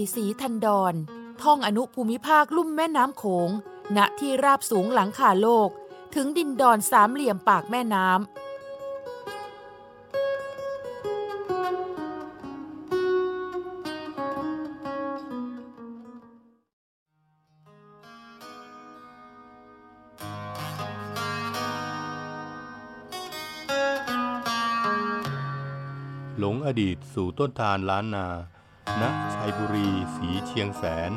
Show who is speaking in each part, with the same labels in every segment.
Speaker 1: ีสีทันดอนท่องอนุภูมิภาคลุ่มแม่น้ำโขง ณ ที่ราบสูงหลังคาโลก ถึงดินดอนสามเหลี่ยมปากแม่น้ำ
Speaker 2: หลงอดีตสู่ต้นทานล้านนา ณชัยบุรีสีเชียงแสน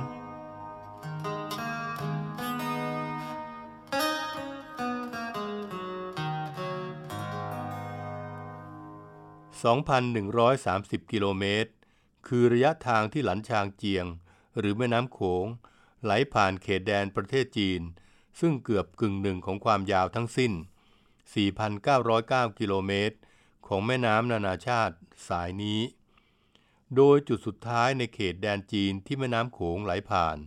Speaker 2: 2,130 กิโลเมตร คือระยะทางที่หลันชางเจียง หรือแม่น้ำโขง ไหลผ่านเขตแดนประเทศจีน ซึ่งเกือบกึ่งหนึ่งของความยาวทั้งสิ้น 4,909 กิโลเมตร ของแม่น้ำนานาชาติสายนี้ โดยจุดสุดท้ายในเขตแดนจีนที่แม่น้ำโขงไหลผ่าน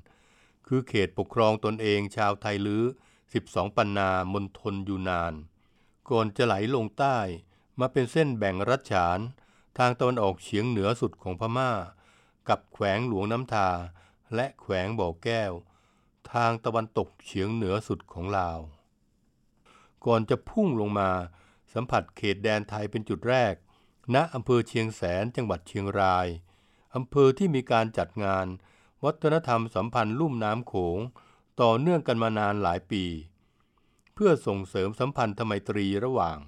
Speaker 2: คือเขตปกครองตนเองชาวไทยลื้อ 12 ปันนามณฑลยูนาน ก่อนจะไหลลงใต้มาเป็นเส้นแบ่งรัชฉาน ทางตะวันออกเฉียงเหนือสุดของพม่า กับแขวงหลวงน้ำทา และแขวงบ่อแก้ว ทางตะวันตกเฉียงเหนือสุดของลาว ก่อนจะพุ่งลงมาสัมผัสเขตแดนไทยเป็นจุดแรก ณอำเภอเชียงแสนจังหวัดเชียงรายอำเภอที่มีการจัดงาน วัฒนธรรมสัมพันธ์ลุ่มน้ำโขง ต่อเนื่องกันมานานหลายปี เพื่อส่งเสริมสัมพันธไมตรีระหว่าง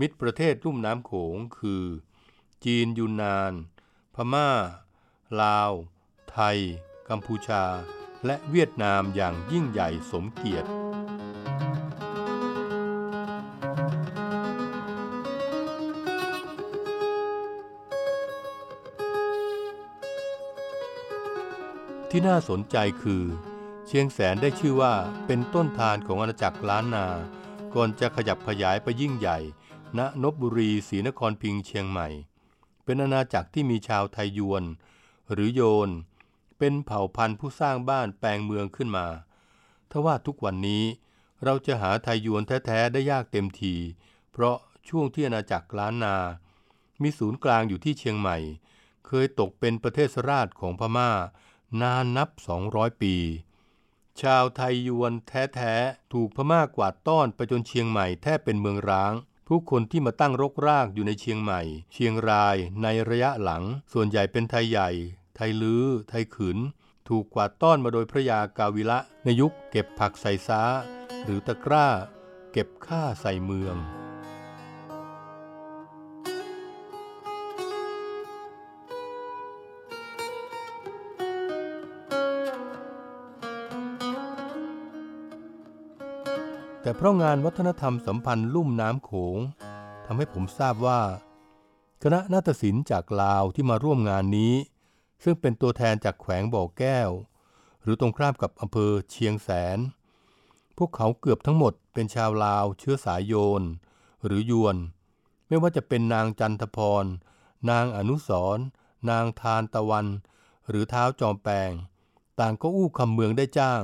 Speaker 2: มิตรประเทศลุ่มน้ำโขง คือ จีนยูนนาน พม่า ลาว ไทย กัมพูชา และเวียดนามอย่างยิ่งใหญ่สมเกียรติ ที่น่าสนใจคือ เชียงแสนได้ชื่อว่าเป็นต้นทานของอาณาจักรล้านนา ก่อนจะขยับขยายไปยิ่งใหญ่ ณนบบุรีศรีนครพิงค์เชียงใหม่ เป็นอาณาจักรที่มีชาวไทยยวน หรือโยน เป็นเผ่าพันธุ์ผู้สร้างบ้านแปลงเมืองขึ้นมาทว่าทุกวันนี้เราจะหาไทยยวนแท้ๆได้ยากเต็มที เพราะช่วงที่อาณาจักรล้านนา มีศูนย์กลางอยู่ที่เชียงใหม่ เคยตกเป็นประเทศราชของพม่า นานนับ 200 ปี ชาวไทยยวนแท้ๆ ถูกพม่ากวาดต้อนไปจนเชียงใหม่แทบเป็นเมืองร้าง ผู้คนที่มาตั้งรกรากอยู่ในเชียงใหม่ เชียงรายในระยะหลัง ส่วนใหญ่เป็นไทยใหญ่ ไทยลื้อ ไทยขืน ถูกกวาดต้อนมาโดยพระยากาวิละ ในยุคเก็บผักใส่ซ้า หรือตะกร้า เก็บข้าใส่เมือง แต่เพราะงานวัฒนธรรมสัมพันธ์ลุ่มน้ำโขงทำให้ผมทราบว่า คณะนาฏศิลป์จากลาวที่มาร่วมงานนี้ ซึ่งเป็นตัวแทนจากแขวงบ่อแก้ว หรือตรงข้ามกับอำเภอเชียงแสน พวกเขาเกือบทั้งหมดเป็นชาวลาวเชื้อสายโยน หรือยวน ไม่ว่าจะเป็นนางจันทพร นางอนุสรนางทานตะวัน หรือเท้าจอมแปงต่างก็อู้คำเมืองได้จ้าง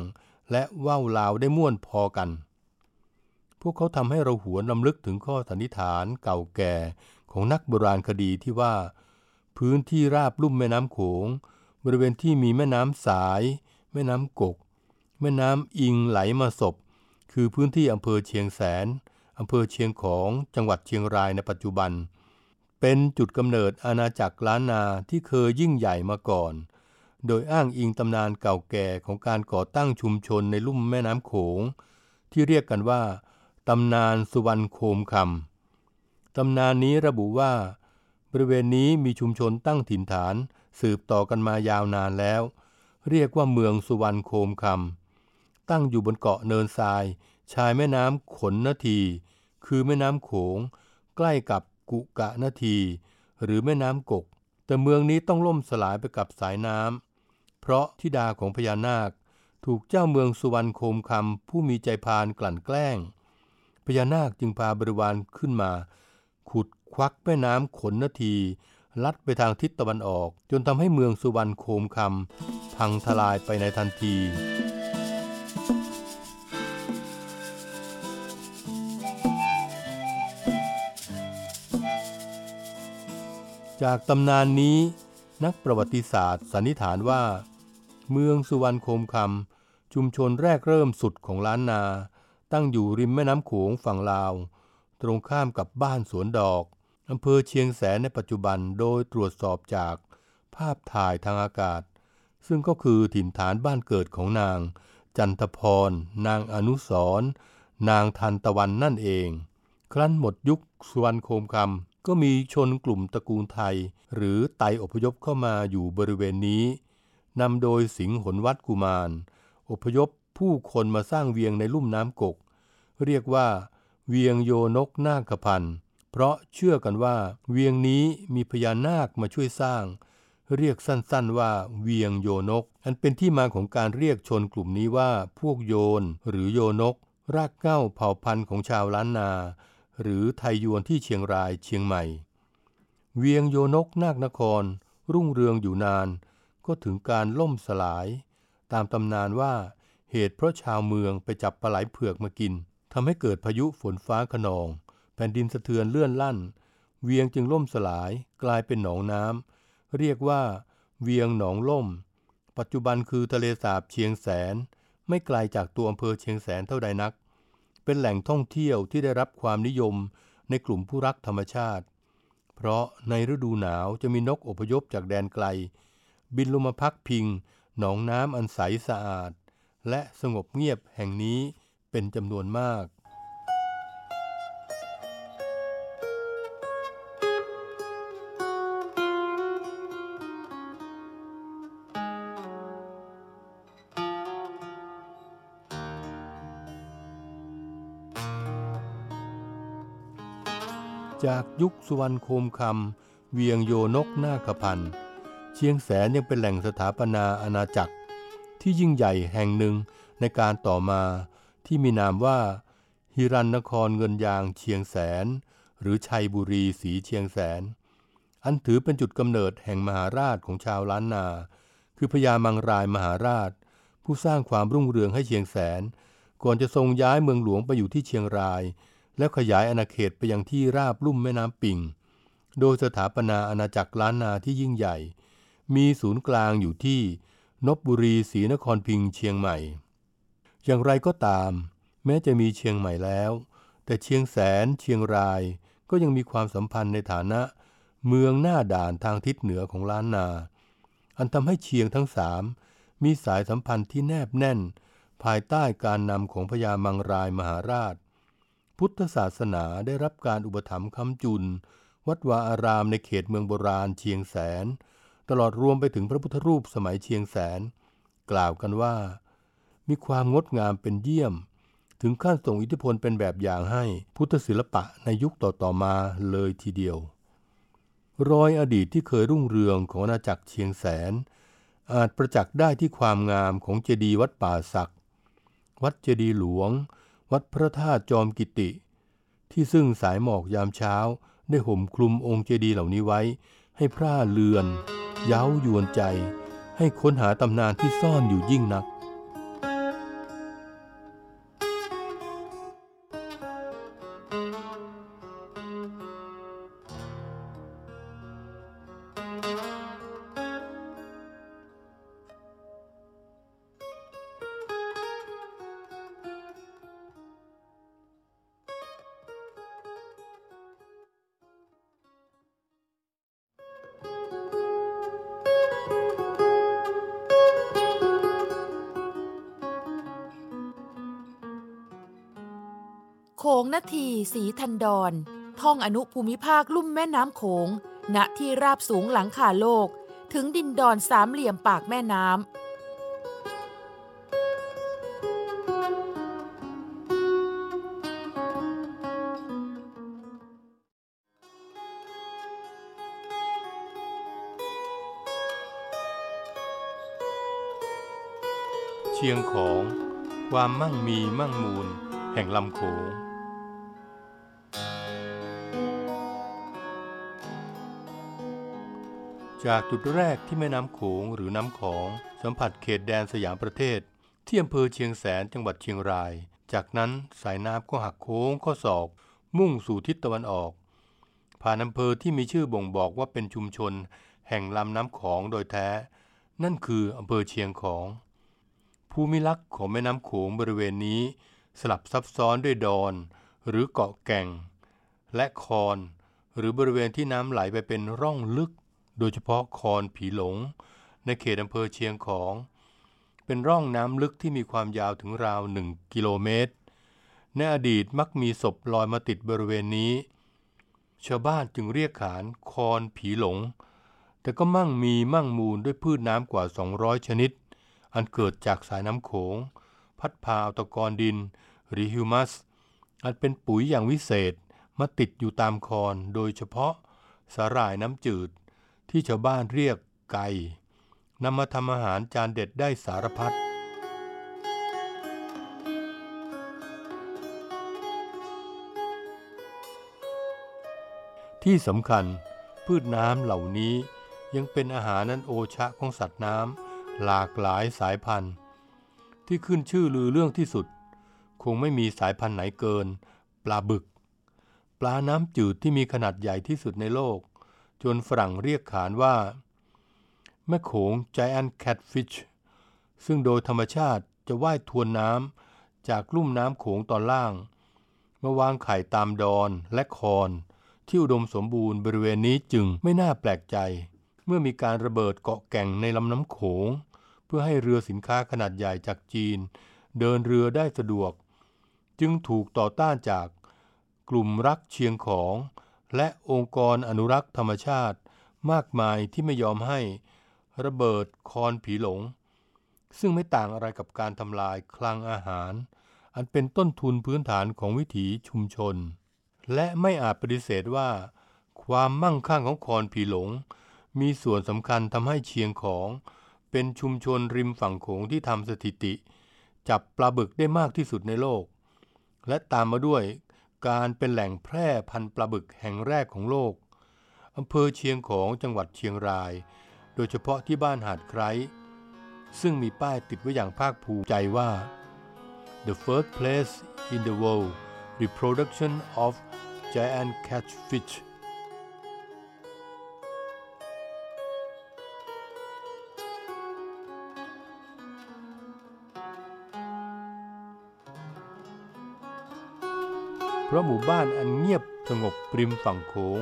Speaker 2: และว่าวลาวได้ม่วนพอกัน พวกเขาทำให้เราหวนลำลึกถึงข้อสันนิษฐานเก่าแก่ของนักโบราณคดีที่ว่า พื้นที่ราบลุ่มแม่น้ำโขง บริเวณที่มีแม่น้ำสาย แม่น้ำกก แม่น้ำอิงไหลมาศพคือพื้นที่อำเภอเชียงแสนอำเภอเชียงของจังหวัดเชียงรายในปัจจุบัน เป็นจุดกำเนิดอาณาจักรล้านนาที่เคยยิ่งใหญ่มาก่อน โดยอ้างอิงตำนานเก่าแก่ของการก่อตั้งชุมชนในลุ่มแม่น้ำโขง ที่เรียกกันว่า ตำนานสุวรรณโคมคำ ตำนานนี้ระบุว่า บริเวณนี้มีชุมชนตั้งถิ่นฐาน สืบต่อกันมายาวนานแล้ว เรียกว่าเมืองสุวรรณโคมคำ ตั้งอยู่บนเกาะเนินทราย ชายแม่น้ำขนนาที คือแม่น้ำโขง ใกล้กับกุกะนาที หรือแม่น้ำกก แต่เมืองนี้ต้องล่มสลายไปกับสายน้ำ เพราะธิดาของพญานาค ถูกเจ้าเมืองสุวรรณโคมคำผู้มีใจพานกลั่นแกล้ง พญานาคจึงพาบริวารขึ้นมา ขุดควักแม่น้ำขนนาที ลัดไปทางทิศตะวันออก จนทำให้เมืองสุวรรณโคมคำพังทลายไปในทันทีจากตำนานนี้นักประวัติศาสตร์สันนิษฐานว่า เมืองสุวรรณโคมคำชุมชนแรกเริ่มสุดของล้านนา ตั้งอยู่ริมแม่น้ำโขงฝั่งลาว ตรงข้ามกับบ้านสวนดอกอำเภอเชียงแสนในปัจจุบันโดยตรวจสอบจากภาพถ่ายทางอากาศ ซึ่งก็คือถิ่นฐานบ้านเกิดของนาง จันทพร นางอนุสรนางทันตะวันนั่นเอง ครั้นหมดยุคสุวรรณโคมคำก็มีชนกลุ่มตระกูลไทย หรือไตอพยพเข้ามาอยู่บริเวณนี้นำโดยสิงหนวัดกุมาร อพยพผู้คนมาสร้างเวียงในลุ่มน้ำกก เรียกว่า เวียงโยนกนาคพันธ์เพราะเชื่อกันว่า เวียงนี้มีพญานาคมาช่วยสร้าง เรียกสั้นๆว่า เวียงโยนก อันเป็นที่มาของการเรียกชนกลุ่มนี้ว่า พวกโยน หรือโยนก รากเง้าเผ่าพันธุ์ของชาวล้านนา หรือไทยยวนที่เชียงรายเชียงใหม่ เวียงโยนกนาคนคร รุ่งเรืองอยู่นาน ก็ถึงการล่มสลาย ตามตำนานว่าเหตุเพราะชาวเมืองไปจับปลาไหลเผือกมากิน ทำให้เกิดพายุฝนฟ้าขนอง แผ่นดินสะเทือนเลื่อนลั่น เวียงจึงล่มสลายกลายเป็นหนองน้ำเรียกว่า เวียงหนองล่ม ปัจจุบันคือทะเลสาบเชียงแสน ไม่ไกลจากตัวอำเภอเชียงแสนเท่าใดนัก เป็นแหล่งท่องเที่ยวที่ได้รับความนิยมในกลุ่มผู้รักธรรมชาติ เพราะในฤดูหนาวจะมีนกอพยพจากแดนไกล บินลงมาพักพิง หนองน้ำอันใสสะอาด และสงบเงียบแห่งนี้ เป็นจำนวนมาก จากยุคสุวรรณโคมคำเวียงโยนกนาคพันธ์เชียงแสนยังเป็นแหล่งสถาปนาอาณาจักรที่ยิ่งใหญ่แห่งหนึ่งในการต่อมา ที่มีนามว่า ฮิรันนครเงินยางเชียงแสน หรือชัยบุรีสีเชียงแสน อันถือเป็นจุดกำเนิดแห่งมหาราชของชาวล้านนา คือพญามังรายมหาราช ผู้สร้างความรุ่งเรืองให้เชียงแสน ก่อนจะทรงย้ายเมืองหลวงไปอยู่ที่เชียงราย แล้วขยายอาณาเขตไปยังที่ราบลุ่มแม่น้ำปิง โดยสถาปนาอาณาจักรล้านนาที่ยิ่งใหญ่ มีศูนย์กลางอยู่ที่นบบุรีศรีนครพิงเชียงใหม่ อย่างไรก็ตาม แม้จะมีเชียงใหม่แล้ว แต่เชียงแสนเชียงรายก็ยังมีความสัมพันธ์ในฐานะ เมืองหน้าด่านทางทิศเหนือของล้านนา อันทำให้เชียงทั้งสามมีสายสัมพันธ์ที่แนบแน่น ภายใต้การนำของพญามังรายมหาราช พุทธศาสนาได้รับการอุปถัมภ์ค้ำจุน วัดวาอารามในเขตเมืองโบราณเชียงแสน ตลอดรวมไปถึงพระพุทธรูปสมัยเชียงแสน กล่าวกันว่า มีความงดงามเป็นเยี่ยม ถึงขั้นส่งอิทธิพลเป็นแบบอย่างให้พุทธศิลปะในยุคต่อๆมาเลยทีเดียว รอยอดีตที่เคยรุ่งเรืองของอาณาจักรเชียงแสน อาจประจักษ์ได้ที่ความงามของเจดีย์วัดป่าศักวัดเจดีย์หลวง วัดพระธาตุจอมกิติ ที่ซึ่งสายหมอกยามเช้าได้ห่มคลุมองค์เจดีย์เหล่านี้ไว้ ให้พร่าเลือน เย้ายวนใจ ให้ค้นหาตำนานที่ซ่อนอยู่ยิ่งนัก
Speaker 1: ศรีทันดอนท่องอนุภูมิภาคลุ่มแม่น้ำโขง ณ ที่ราบสูงหลังคาโลก ถึงดินดอนสามเหลี่ยมปากแม่น้ำเชี
Speaker 2: ยงของความมั่งมีมั่งมูล แห่งลำโขง จากจุดแรกที่แม่น้ำโขงหรือน้ำของ สัมผัสเขตแดนสยามประเทศ ที่อำเภอเชียงแสนจังหวัดเชียงราย จากนั้นสายน้ำก็หักโค้งข้อศอก มุ่งสู่ทิศตะวันออก ผ่านอำเภอที่มีชื่อบ่งบอกว่าเป็นชุมชน แห่งลำน้ำของโดยแท้ นั่นคืออำเภอเชียงของ ภูมิลักษณ์ของแม่น้ำโขงบริเวณนี้ สลับซับซ้อนด้วยดอน หรือเกาะแก่ง และคอน หรือบริเวณที่น้ำไหลไปเป็นร่องลึก โดยเฉพาะคอนผีหลง ในเขตอำเภอเชียงของ เป็นร่องน้ำลึกที่มีความยาวถึงราวหนึ่งกิโลเมตร ในอดีตมักมีศพลอยมาติดบริเวณนี้ ชาวบ้านจึงเรียกขานคอนผีหลง แต่ก็มั่งมีมั่งมูลด้วยพืชน้ำกว่า 200 ชนิด อันเกิดจากสายน้ำโขง พัดพาเอาตะกอนดิน หรือฮิวมัส อันเป็นปุ๋ยอย่างวิเศษมาติดอยู่ตามคอนโดยเฉพาะสาหร่ายน้ำจืด ที่ชาวบ้านเรียกไก่นำมาทำอาหารจานเด็ดได้สารพัดที่สำคัญพืชน้ำเหล่านี้ยังเป็นอาหารนันโอชะของสัตว์น้ำหลากหลายสายพันธุ์ ที่ขึ้นชื่อลือเรื่องที่สุด คงไม่มีสายพันธุ์ไหนเกิน ปลาบึก ปลาน้ำจืดที่มีขนาดใหญ่ที่สุดในโลก จนฝรั่งเรียกขานว่า แม่โขง Giant Catfish ซึ่งโดยธรรมชาติจะว่ายทวนน้ำจากลุ่มน้ำโขงตอนล่าง มาวางไข่ตามดอนและคอน ที่อุดมสมบูรณ์บริเวณนี้จึงไม่น่าแปลกใจ เมื่อมีการระเบิดเกาะแก่งในลำน้ำโขง เพื่อให้เรือสินค้าขนาดใหญ่จากจีน เดินเรือได้สะดวก จึงถูกต่อต้านจากกลุ่มรักเชียงของ และองค์กรอนุรักษ์ธรรมชาติมากมายที่ไม่ยอมให้ระเบิดคอนผีหลง ซึ่งไม่ต่างอะไรกับการทำลายคลังอาหาร อันเป็นต้นทุนพื้นฐานของวิถีชุมชน และไม่อาจปฏิเสธว่า ความมั่งคั่งของคอนผีหลง มีส่วนสำคัญทำให้เชียงของเป็นชุมชนริมฝั่งโขงที่ทำสถิติ จับปลาบึกได้มากที่สุดในโลก และตามมาด้วย การเป็นแหล่งแพร่พันธุ์ปลาบึกแห่งแรกของโลกอำเภอเชียงของจังหวัดเชียงราย โดยเฉพาะที่บ้านหาดไคร้ซึ่งมีป้ายติดไว้อย่างภาคภูมิใจว่า the first place in the world reproduction of giant catfish ราะหมู่บ้านอันเงียบสงบริมฝั่งโขง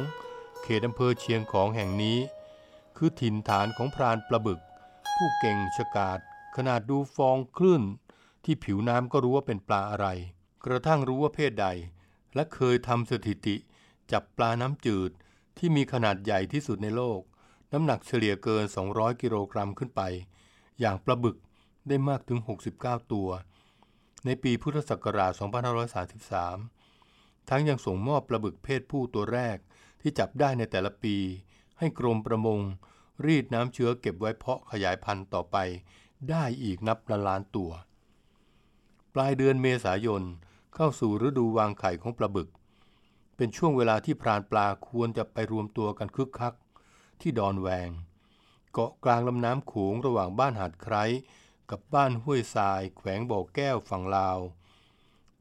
Speaker 2: เขตอำเภอเชียงของแห่งนี้ คือถิ่นฐานของพรานปลาบึก ผู้เก่งฉกาจขนาดดูฟองคลื่น ที่ผิวน้ำก็รู้ว่าเป็นปลาอะไร กระทั่งรู้ว่าเพศใด และเคยทำสถิติ จับปลาน้ำจืดที่มีขนาดใหญ่ที่สุดในโลก น้ำหนักเฉลี่ยเกิน 200 กิโลกรัมขึ้นไป อย่างปลาบึกได้มากถึง 69 ตัว ในปีพุทธศักราช 2533 ทั้งยังส่งมอบปลาบึกเพศผู้ตัวแรกที่จับได้ในแต่ละปี ให้กรมประมง รีดน้ำเชื้อเก็บไว้เพาะขยายพันธุ์ต่อไป ได้อีกนับล้านล้านตัว ปลายเดือนเมษายนเข้าสู่ฤดูวางไข่ของปลาบึก เป็นช่วงเวลาที่พรานปลาควรจะไปรวมตัวกันคึกคัก ที่ดอนแวง เกาะกลางลำน้ำโขงระหว่างบ้านหาดไคร้กับบ้านห้วยทราย แขวงบ่อแก้วฝั่งลาว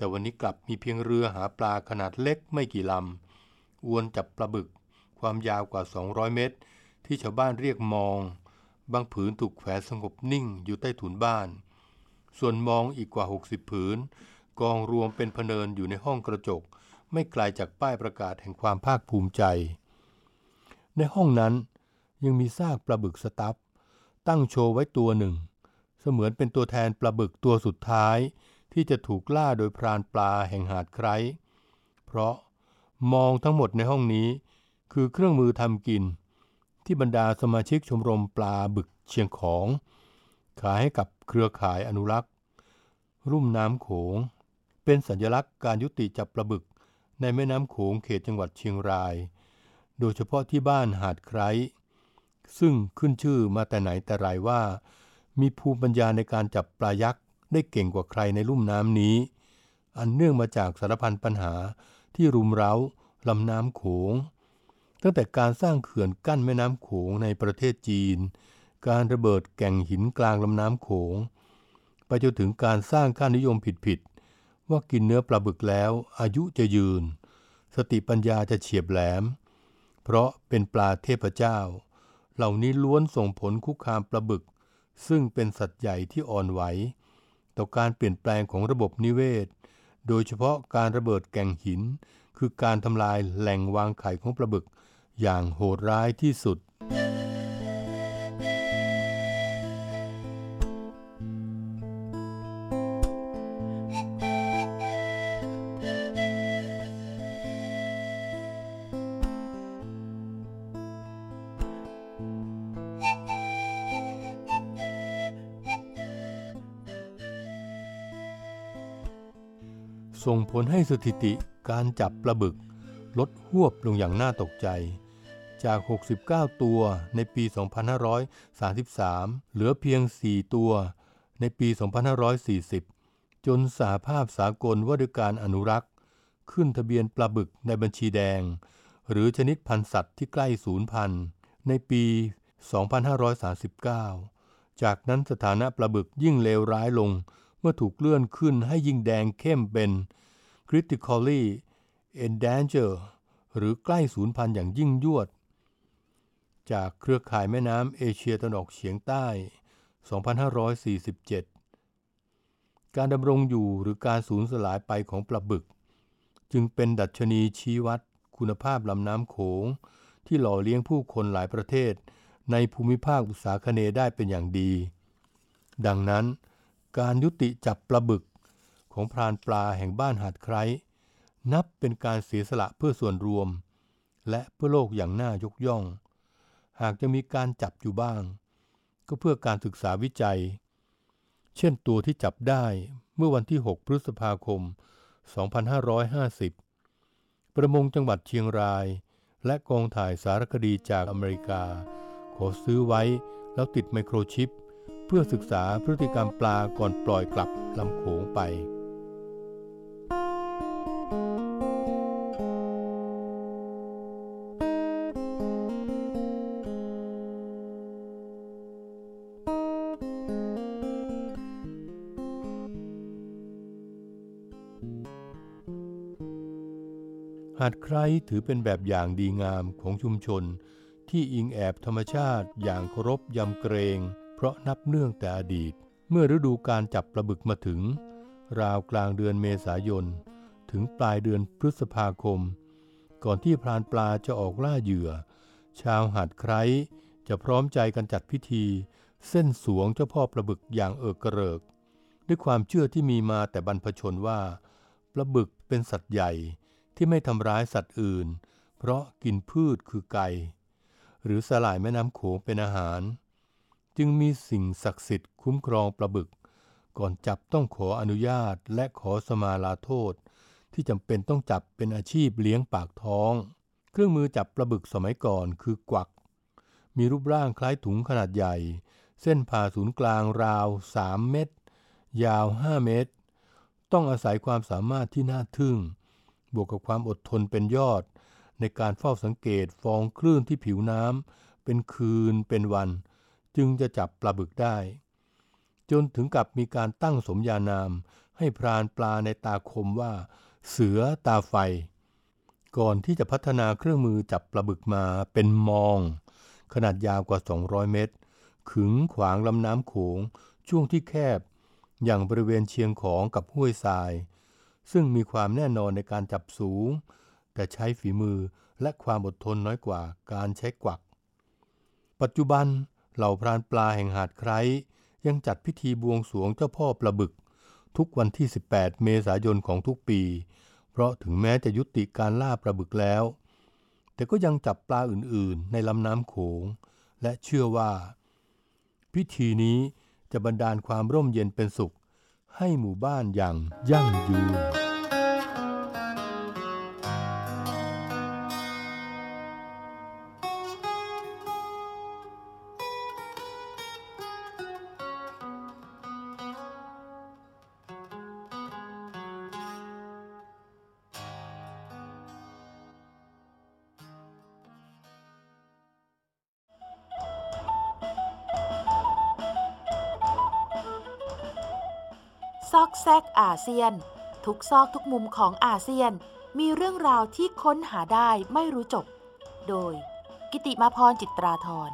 Speaker 2: แต่วันนี้กลับมีเพียงเรือหาปลาขนาดเล็กไม่กี่ลำ อวนจับปลาบึก ความยาวกว่า 200 เมตร ที่ชาวบ้านเรียกมอง บางผืนถูกแขวนสงบนิ่งอยู่ใต้ถุนบ้าน ส่วนมองอีกกว่า 60 ผืน กองรวมเป็นพเนินอยู่ในห้องกระจก ไม่ไกลจากป้ายประกาศแห่งความภาคภูมิใจ ในห้องนั้นยังมีซากปลาบึกสตัฟตั้งโชว์ไว้ตัวหนึ่ง เสมือนเป็นตัวแทนปลาบึกตัวสุดท้าย ที่จะถูกล่าโดยพรานปลาแห่งหาดไคร้ เพราะมองทั้งหมดในห้องนี้ คือเครื่องมือทำกิน ที่บรรดาสมาชิกชมรมปลาบึกเชียงของ ขายให้กับเครือข่ายอนุรักษ์ รุ่มน้ำโขง เป็นสัญลักษณ์การยุติจับปลาบึกในแม่น้ำโขงเขตจังหวัดเชียงราย โดยเฉพาะที่บ้านหาดไคร้ ซึ่งขึ้นชื่อมาแต่ไหนแต่ไรว่า มีภูมิปัญญาในการจับปลายักษ์ ได้เก่งกว่าใครในลุ่มน้ำนี้ อันเนื่องมาจากสารพันปัญหาที่รุมเร้าลำน้ำโขง ตั้งแต่การสร้างเขื่อนกั้นแม่น้ำโขงในประเทศจีน การระเบิดแก่งหินกลางลำน้ำโขง ไปจนถึงการสร้างค่านิยมผิดๆว่ากินเนื้อปลาบึกแล้วอายุจะยืน สติปัญญาจะเฉียบแหลม เพราะเป็นปลาเทพเจ้า เหล่านี้ล้วนส่งผลคุกคามปลาบึก ซึ่งเป็นสัตว์ใหญ่ที่อ่อนไหว ต่อการเปลี่ยนแปลงของระบบนิเวศ โดยเฉพาะการระเบิดแก่งหิน คือการทำลายแหล่งวางไข่ของปลาบึก อย่างโหดร้ายที่สุด ส่งผลให้สถิติการจับปลาบึก ลดหวบลงอย่างน่าตกใจ จาก 69 ตัวในปี 2533 เหลือเพียง 4 ตัวในปี 2540 จนสหภาพสากลว่าด้วยการอนุรักษ์ ขึ้นทะเบียนปลาบึกในบัญชีแดง หรือชนิดพันธุ์สัตว์ที่ใกล้สูญพันธุ์ในปี 2539 จากนั้นสถานะปลาบึกยิ่งเลวร้ายลง เมื่อถูกเลื่อนขึ้นให้ยิ่งแดงเข้มเป็น critically endangered หรือใกล้สูญพันธุ์อย่างยิ่งยวด จากเครือข่ายแม่น้ำเอเชียตะวันออกเฉียงใต้ 2547 การดำรงอยู่หรือการสูญสลายไปของปลาบึก จึงเป็นดัชนีชี้วัดคุณภาพลำน้ำโขง ที่หล่อเลี้ยงผู้คนหลายประเทศในภูมิภาคอุตสาคเนได้เป็นอย่างดี ดังนั้น การยุติจับปลาบึกของพรานปลาแห่งบ้านหาดไคร้นับเป็นการเสียสละเพื่อส่วนรวม และเพื่อโลกอย่างน่ายกย่อง หากจะมีการจับอยู่บ้าง ก็เพื่อการศึกษาวิจัย เช่นตัวที่จับได้เมื่อวันที่ 6 พฤษภาคม 2550 ประมงจังหวัดเชียงราย และกองถ่ายสารคดีจากอเมริกา ขอซื้อไว้แล้วติดไมโครชิป พื่อศึกษาพฤติกรรมปลาก่อนปล่อยกลับลำโขงไป หาดไครถือเป็นแบบอย่างดีงามของชุมชนที่อิงแอบธรรมชาติอย่างเคารพยำเกรง เพราะนับเนื่องแต่อดีต เมื่อฤดูการจับปลาบึกมาถึง ราวกลางเดือนเมษายน ถึงปลายเดือนพฤษภาคม ก่อนที่พรานปลาจะออกล่าเหยื่อ ชาวหาดไคร้จะพร้อมใจกันจัดพิธี เส้นสวงเจ้าพ่อปลาบึกอย่างเอิกกระเริก ด้วยความเชื่อที่มีมาแต่บรรพชนว่าปลาบึกเป็นสัตว์ใหญ่ที่ไม่ทำร้ายสัตว์อื่น เพราะกินพืชคือไก่ หรือสลายแม่น้ำโขงเป็นอาหาร จึงมีสิ่งศักดิ์สิทธิ์คุ้มครองปลาบึก ก่อนจับต้องขออนุญาตและขอสมาลาโทษ ที่จำเป็นต้องจับเป็นอาชีพเลี้ยงปากท้อง เครื่องมือจับปลาบึกสมัยก่อนคือกวัก มีรูปร่างคล้ายถุงขนาดใหญ่ เส้นผ่าศูนย์กลางราว 3 เมตร ยาว 5 เมตร ต้องอาศัยความสามารถที่น่าทึ่ง บวกกับความอดทนเป็นยอด ในการเฝ้าสังเกตฟองคลื่นที่ผิวน้ำเป็นคืนเป็นวัน จึงจะจับปลาบึกได้ จนถึงกับมีการตั้งสมญานาม ให้พรานปลาในตาคมว่า เสือตาไฟ ก่อนที่จะพัฒนาเครื่องมือจับปลาบึกมาเป็นมอง ขนาดยาวกว่า 200 เมตร ขึงขวางลำน้ำโขงช่วงที่แคบ อย่างบริเวณเชียงของกับห้วยทราย ซึ่งมีความแน่นอนในการจับสูง แต่ใช้ฝีมือและความอดทนน้อยกว่าการใช้กวัก ปัจจุบัน เหล่าพรานปลาแห่งหาดไคร้ยังจัดพิธีบวงสวงเจ้าพ่อปลาบึก ทุกวันที่ 18 เมษายนของทุกปี เพราะถึงแม้จะยุติการล่าปลาบึกแล้ว แต่ก็ยังจับปลาอื่นๆ ในลำน้ำโขง และเชื่อว่า พิธีนี้จะบันดาลความร่มเย็นเป็นสุข ให้หมู่บ้านอย่างยั่งยืน
Speaker 1: เซียน ทุกซอกทุกมุมของอาเซียน มีเรื่องราวที่ค้นหาได้ไม่รู้จบ โดย กิติมาพรจิตราธร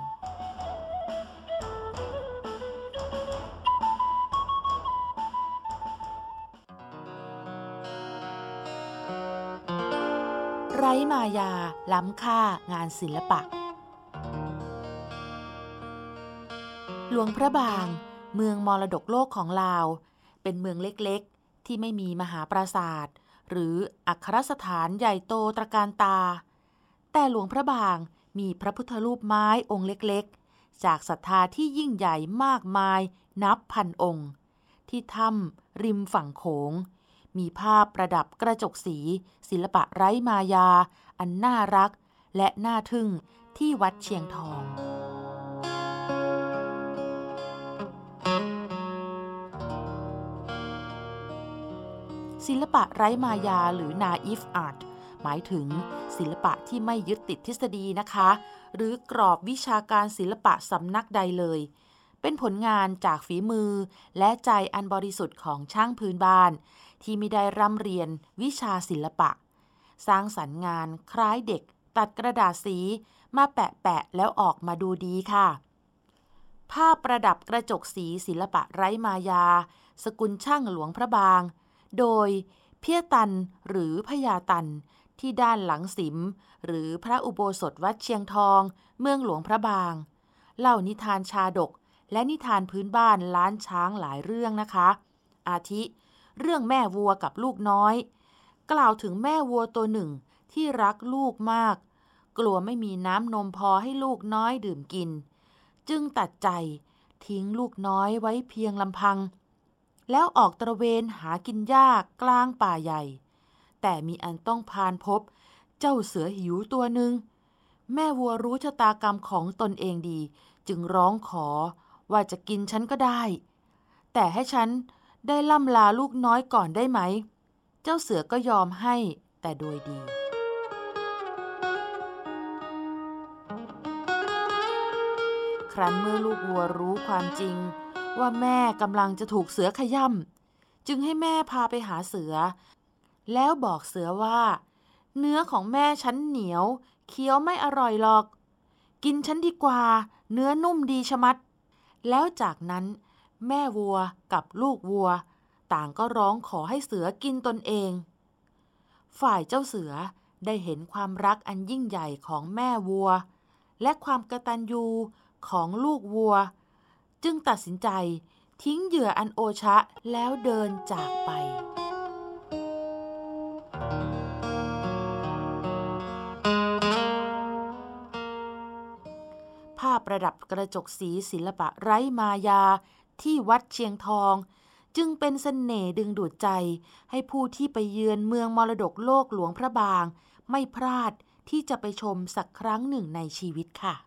Speaker 1: ไร้มายา ล้ำค่างานศิลปะ หลวงพระบาง เมืองมรดกโลกของลาว เป็นเมืองเล็ก ที่ไม่มีมหาปราสาทหรืออัครสถานใหญ่โตตระการตา แต่หลวงพระบางมีพระพุทธรูปไม้องค์เล็กๆ จากศรัทธาที่ยิ่งใหญ่มากมายนับพันองค์ ที่ถ้ำริมฝั่งโขง มีภาพประดับกระจกสี ศิลปะไร้มายา อันน่ารักและน่าทึ่งที่วัดเชียงทอง ศิลปะไร้มายาหรือ naive art หมายถึงศิลปะที่ไม่ยึดติดทฤษฎีนะคะ หรือกรอบวิชาการศิลปะสำนักใดเลย เป็นผลงานจากฝีมือและใจอันบริสุทธิ์ของช่างพื้นบ้าน ที่ไม่ได้ร่ำเรียนวิชาศิลปะ สร้างสรรค์งานคล้ายเด็ก ตัดกระดาษสีมาแปะแปะแล้วออกมาดูดีค่ะ ภาพประดับกระจกสีศิลปะไร้มายา สกุลช่างหลวงพระบาง โดยเพียตันหรือพญาตันที่ด้านหลังสิม หรือพระอุโบสถวัดเชียงทอง เมืองหลวงพระบาง เล่านิทานชาดก และนิทานพื้นบ้านล้านช้างหลายเรื่องนะคะ อาทิ เรื่องแม่วัวกับลูกน้อย กล่าวถึงแม่วัวตัวหนึ่งที่รักลูกมาก กลัวไม่มีน้ำนมพอให้ลูกน้อยดื่มกิน จึงตัดใจทิ้งลูกน้อยไว้เพียงลำพัง แล้วออกตระเวนหากินหญ้ากลางป่าใหญ่ แต่มีอันต้องพานพบ เจ้าเสือหิวตัวหนึ่ง แม่วัวรู้ชะตากรรมของตนเองดี จึงร้องขอว่าจะกินฉันก็ได้ แต่ให้ฉันได้ล่ำลาลูกน้อยก่อนได้ไหม เจ้าเสือก็ยอมให้แต่โดยดีครั้นเมื่อลูกวัวรู้ความจริง ว่าแม่กำลังจะถูกเสือขย่ำจึงให้แม่พาไปหาเสือ แล้วบอกเสือว่า เนื้อของแม่ฉันเหนียว เคี้ยวไม่อร่อยหรอก กินฉันดีกว่า เนื้อนุ่มดีชะมัด แล้วจากนั้น แม่วัวกับลูกวัว ต่างก็ร้องขอให้เสือกินตนเอง ฝ่ายเจ้าเสือได้เห็นความรักอันยิ่งใหญ่ของแม่วัว และความกระตัญญูของลูกวัว จึงตัดสินใจทิ้งเหยื่ออันโอชะแล้วเดินจากไป ภาพประดับกระจกสีศิลปะไร้มายาที่วัดเชียงทอง จึงเป็นเสน่ห์ดึงดูดใจให้ผู้ที่ไปเยือนเมืองมรดกโลกหลวงพระบาง ไม่พลาดที่จะไปชมสักครั้งหนึ่งในชีวิตค่ะ